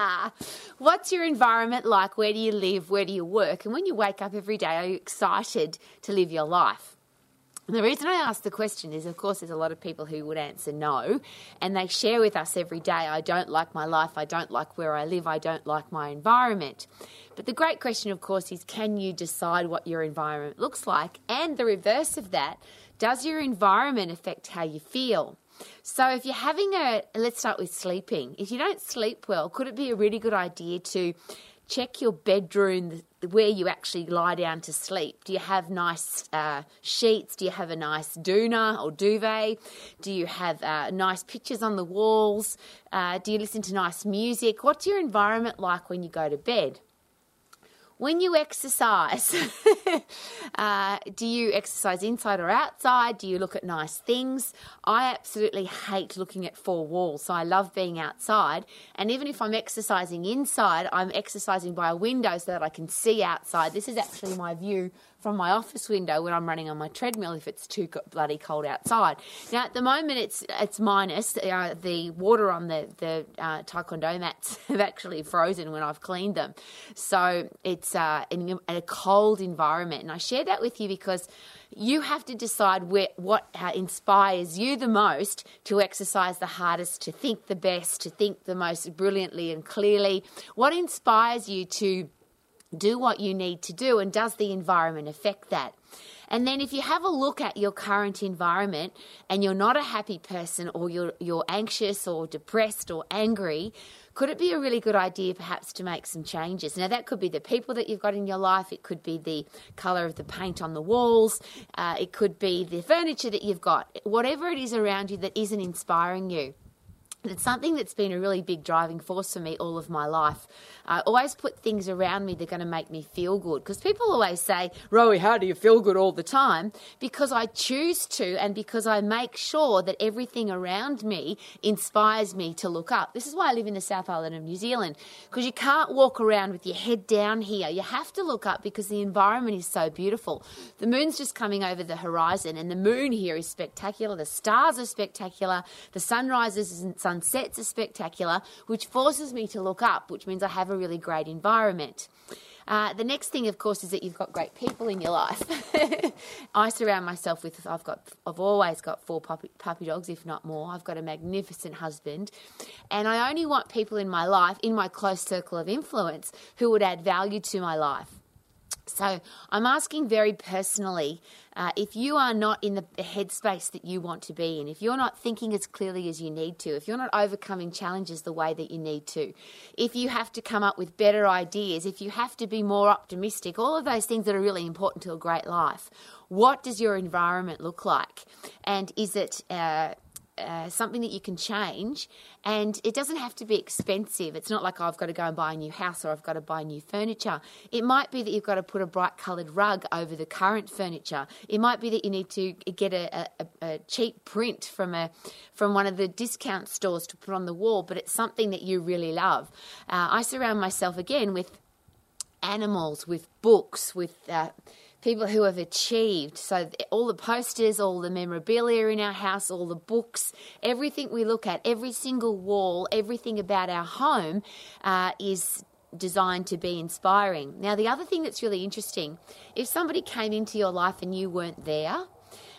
Ah, what's your environment like? Where do you live? Where do you work? And when you wake up every day, are you excited to live your life? And the reason I ask the question is, of course, there's a lot of people who would answer no, and they share with us every day, I don't like my life, I don't like where I live, I don't like my environment. But the great question, of course, is can you decide what your environment looks like? And the reverse of that, does your environment affect how you feel? So, if you're having a, let's start with sleeping. If you don't sleep well, could it be a really good idea to check your bedroom, where you actually lie down to sleep. Do you have nice uh, sheets? Do you have a nice doona or duvet? Do you have uh, nice pictures on the walls? Uh, do you listen to nice music? What's your environment like when you go to bed? When you exercise, uh, do you exercise inside or outside? Do you look at nice things? I absolutely hate looking at four walls, so I love being outside. And even if I'm exercising inside, I'm exercising by a window so that I can see outside. This is actually my view from my office window when I'm running on my treadmill if it's too bloody cold outside. Now at the moment it's it's minus. Uh, the water on the the uh, taekwondo mats have actually frozen when I've cleaned them, so it's uh, in a cold environment. And I share that with you because you have to decide where, what uh, inspires you the most to exercise the hardest, to think the best, to think the most brilliantly and clearly. What inspires you to do what you need to do, and does the environment affect that? And then if you have a look at your current environment and you're not a happy person or you're you're anxious or depressed or angry, could it be a really good idea perhaps to make some changes? Now that could be the people that you've got in your life, it could be the color of the paint on the walls, uh, it could be the furniture that you've got, whatever it is around you that isn't inspiring you. It's something that's been a really big driving force for me all of my life. I always put things around me that are going to make me feel good. Because people always say, Rowie, how do you feel good all the time? Because I choose to and because I make sure that everything around me inspires me to look up. This is why I live in the South Island of New Zealand. Because you can't walk around with your head down here. You have to look up because the environment is so beautiful. The moon's just coming over the horizon and the moon here is spectacular. The stars are spectacular. The sunrises and sunsets are spectacular, which forces me to look up, which means I have a really great environment. Uh, the next thing, of course, is that you've got great people in your life. I surround myself with. I've got. I've always got four puppy, puppy dogs, if not more. I've got a magnificent husband, and I only want people in my life, in my close circle of influence, who would add value to my life. So I'm asking very personally uh, if you are not in the headspace that you want to be in, if you're not thinking as clearly as you need to, if you're not overcoming challenges the way that you need to, if you have to come up with better ideas, if you have to be more optimistic, all of those things that are really important to a great life, what does your environment look like? And is it. Uh, uh, something that you can change, and it doesn't have to be expensive. It's not like oh, I've got to go and buy a new house or I've got to buy new furniture. It might be that you've got to put a bright coloured rug over the current furniture. It might be that you need to get a, a, a cheap print from a from one of the discount stores to put on the wall, but it's something that you really love. Uh, I surround myself again with animals, with books, with uh, people who have achieved. So, all the posters, all the memorabilia in our house, all the books, everything we look at, every single wall, everything about our home uh, is designed to be inspiring. Now, the other thing that's really interesting if somebody came into your life and you weren't there,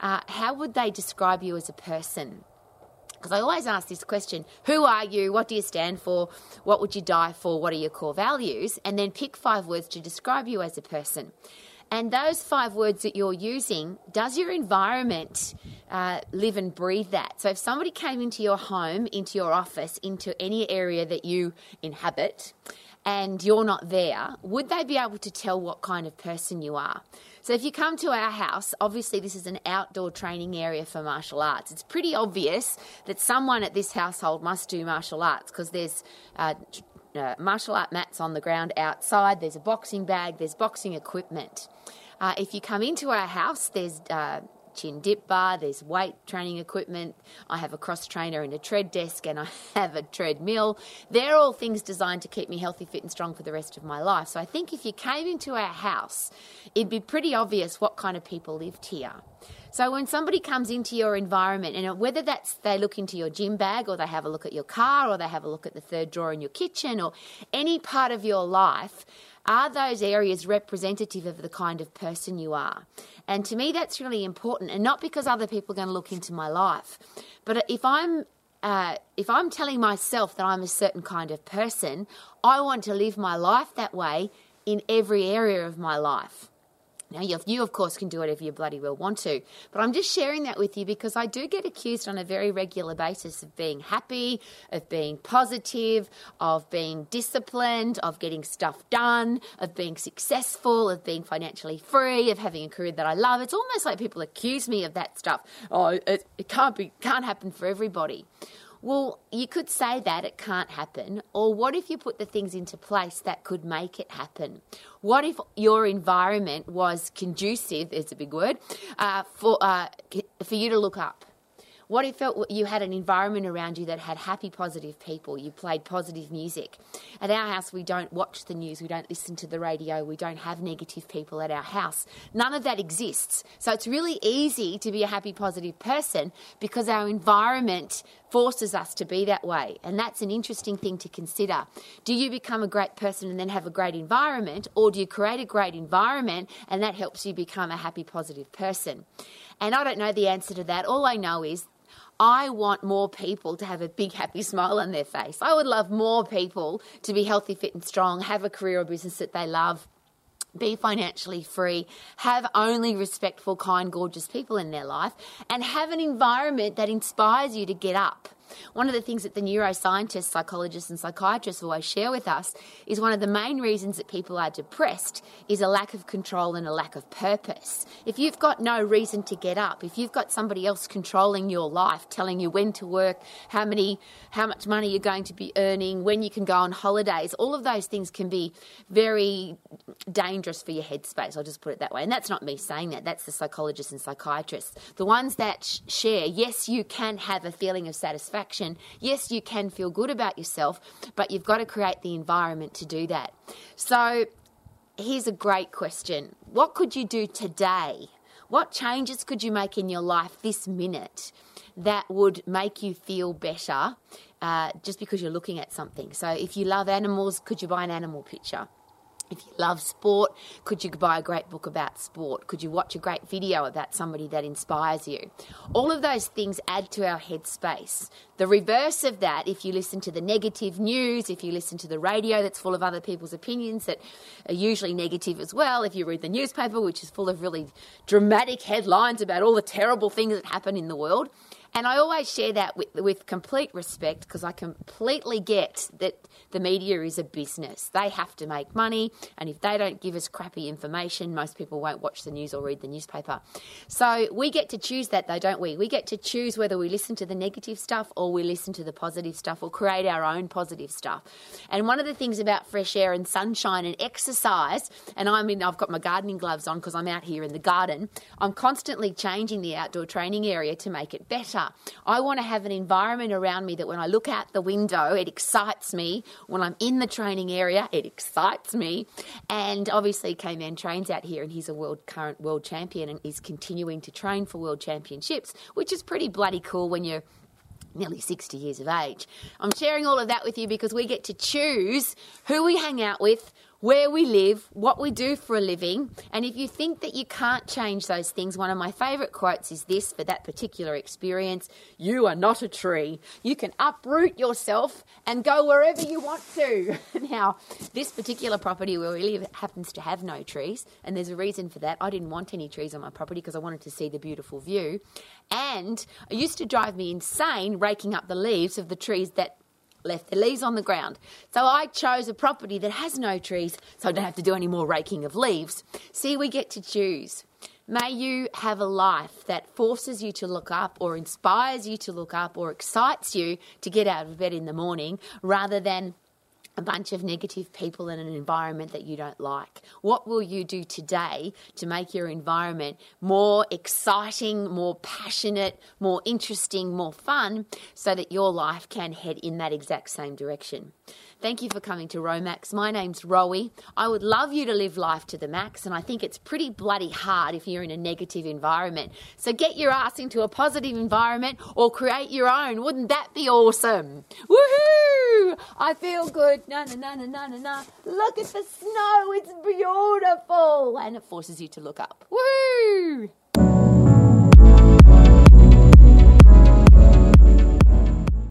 uh, how would they describe you as a person? Because I always ask this question Who are you? What do you stand for? What would you die for? What are your core values? And then pick five words to describe you as a person. And those five words that you're using, does your environment uh, live and breathe that? So if somebody came into your home, into your office, into any area that you inhabit, and you're not there, would they be able to tell what kind of person you are? So if you come to our house, obviously this is an outdoor training area for martial arts. It's pretty obvious that someone at this household must do martial arts because there's uh, uh, martial art mats on the ground outside, there's a boxing bag, there's boxing equipment. Uh, if you come into our house, there's uh, chin dip bar, there's weight training equipment. I have a cross trainer and a tread desk, and I have a treadmill. They're all things designed to keep me healthy, fit, and strong for the rest of my life. So I think if you came into our house, it'd be pretty obvious what kind of people lived here. So when somebody comes into your environment, and whether that's they look into your gym bag or they have a look at your car or they have a look at the third drawer in your kitchen or any part of your life, are those areas representative of the kind of person you are? And to me, that's really important, and not because other people are going to look into my life, but if I'm uh, if I'm telling myself that I'm a certain kind of person, I want to live my life that way in every area of my life. Now, you, of course, can do whatever you bloody well want to, but I'm just sharing that with you because I do get accused on a very regular basis of being happy, of being positive, of being disciplined, of getting stuff done, of being successful, of being financially free, of having a career that I love. It's almost like people accuse me of that stuff. Oh, it, it can't be, can't happen for everybody. Well, you could say that it can't happen, or what if you put the things into place that could make it happen? What if your environment was conducive, it's a big word, uh, for, uh, for you to look up? What it, you had an environment around you that had happy, positive people? You played positive music. At our house, we don't watch the news, we don't listen to the radio, we don't have negative people at our house. None of that exists. So it's really easy to be a happy, positive person because our environment forces us to be that way. And that's an interesting thing to consider. Do you become a great person and then have a great environment, or do you create a great environment and that helps you become a happy, positive person? And I don't know the answer to that. All I know is I want more people to have a big, happy smile on their face. I would love more people to be healthy, fit, and strong, have a career or business that they love, be financially free, have only respectful, kind, gorgeous people in their life, and have an environment that inspires you to get up one of the things that the neuroscientists, psychologists, and psychiatrists always share with us is one of the main reasons that people are depressed is a lack of control and a lack of purpose. If you've got no reason to get up, if you've got somebody else controlling your life, telling you when to work, how many, how much money you're going to be earning, when you can go on holidays, all of those things can be very dangerous for your headspace. I'll just put it that way. And that's not me saying that. That's the psychologists and psychiatrists. The ones that share, yes, you can have a feeling of satisfaction satisfaction. Yes, you can feel good about yourself, but you've got to create the environment to do that. So, here's a great question What could you do today? What changes could you make in your life this minute that would make you feel better uh, just because you're looking at something? So, if you love animals, could you buy an animal picture? If you love sport, could you buy a great book about sport? Could you watch a great video about somebody that inspires you? All of those things add to our headspace. The reverse of that, if you listen to the negative news, if you listen to the radio that's full of other people's opinions that are usually negative as well, if you read the newspaper, which is full of really dramatic headlines about all the terrible things that happen in the world, and I always share that with, with complete respect because I completely get that the media is a business. They have to make money, and if they don't give us crappy information, most people won't watch the news or read the newspaper. So we get to choose that, though, don't we? We get to choose whether we listen to the negative stuff or we listen to the positive stuff or create our own positive stuff. And one of the things about fresh air and sunshine and exercise, and I mean, I've got my gardening gloves on because I'm out here in the garden, I'm constantly changing the outdoor training area to make it better. I want to have an environment around me that when I look out the window, it excites me. When I'm in the training area, it excites me. And obviously, K-Man trains out here, and he's a world current world champion, and is continuing to train for world championships, which is pretty bloody cool when you're nearly 60 years of age. I'm sharing all of that with you because we get to choose who we hang out with, where we live, what we do for a living. And if you think that you can't change those things, one of my favourite quotes is this for that particular experience You are not a tree. You can uproot yourself and go wherever you want to. now, this particular property where we live happens to have no trees, and there's a reason for that. I didn't want any trees on my property because I wanted to see the beautiful view. And it used to drive me insane raking up the leaves of the trees that left the leaves on the ground. So I chose a property that has no trees, so I don't have to do any more raking of leaves. See, we get to choose. May you have a life that forces you to look up or inspires you to look up or excites you to get out of bed in the morning rather than a bunch of negative people in an environment that you don't like? What will you do today to make your environment more exciting, more passionate, more interesting, more fun so that your life can head in that exact same direction? Thank you for coming to Romax. My name's Rowie. I would love you to live life to the max, and I think it's pretty bloody hard if you're in a negative environment. So get your ass into a positive environment or create your own. Wouldn't that be awesome? Woohoo! I feel good. Na na na na na na na. Look at the snow. It's beautiful. And it forces you to look up. Woohoo!